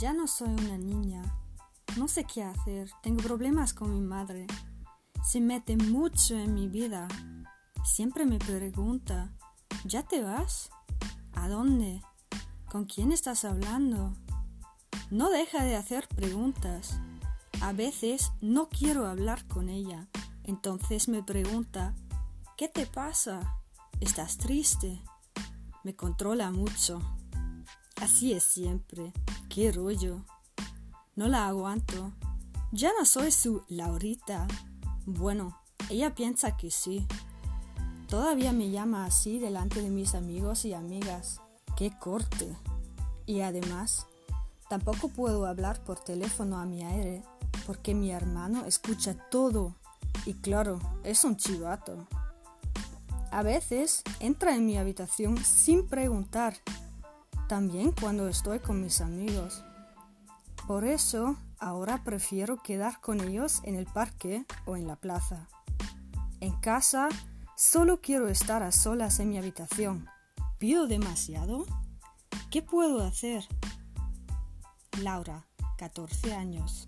Ya no soy una niña. No sé qué hacer. Tengo problemas con mi madre. Se mete mucho en mi vida. Siempre me pregunta, ¿ya te vas? ¿A dónde? ¿Con quién estás hablando? No deja de hacer preguntas. A veces no quiero hablar con ella. Entonces me pregunta, ¿qué te pasa? ¿Estás triste? Me controla mucho. Así es siempre. Qué rollo. No la aguanto. Ya no soy su Laurita. Bueno, ella piensa que sí. Todavía me llama así delante de mis amigos y amigas. ¡Qué corte! Y además, tampoco puedo hablar por teléfono a mi aire porque mi hermano escucha todo. Y claro, es un chivato. A veces entra en mi habitación sin preguntar también cuando estoy con mis amigos. Por eso ahora prefiero quedar con ellos en el parque o en la plaza. En casa solo quiero estar a solas en mi habitación. ¿Pido demasiado? ¿Qué puedo hacer? Laura, 14 años.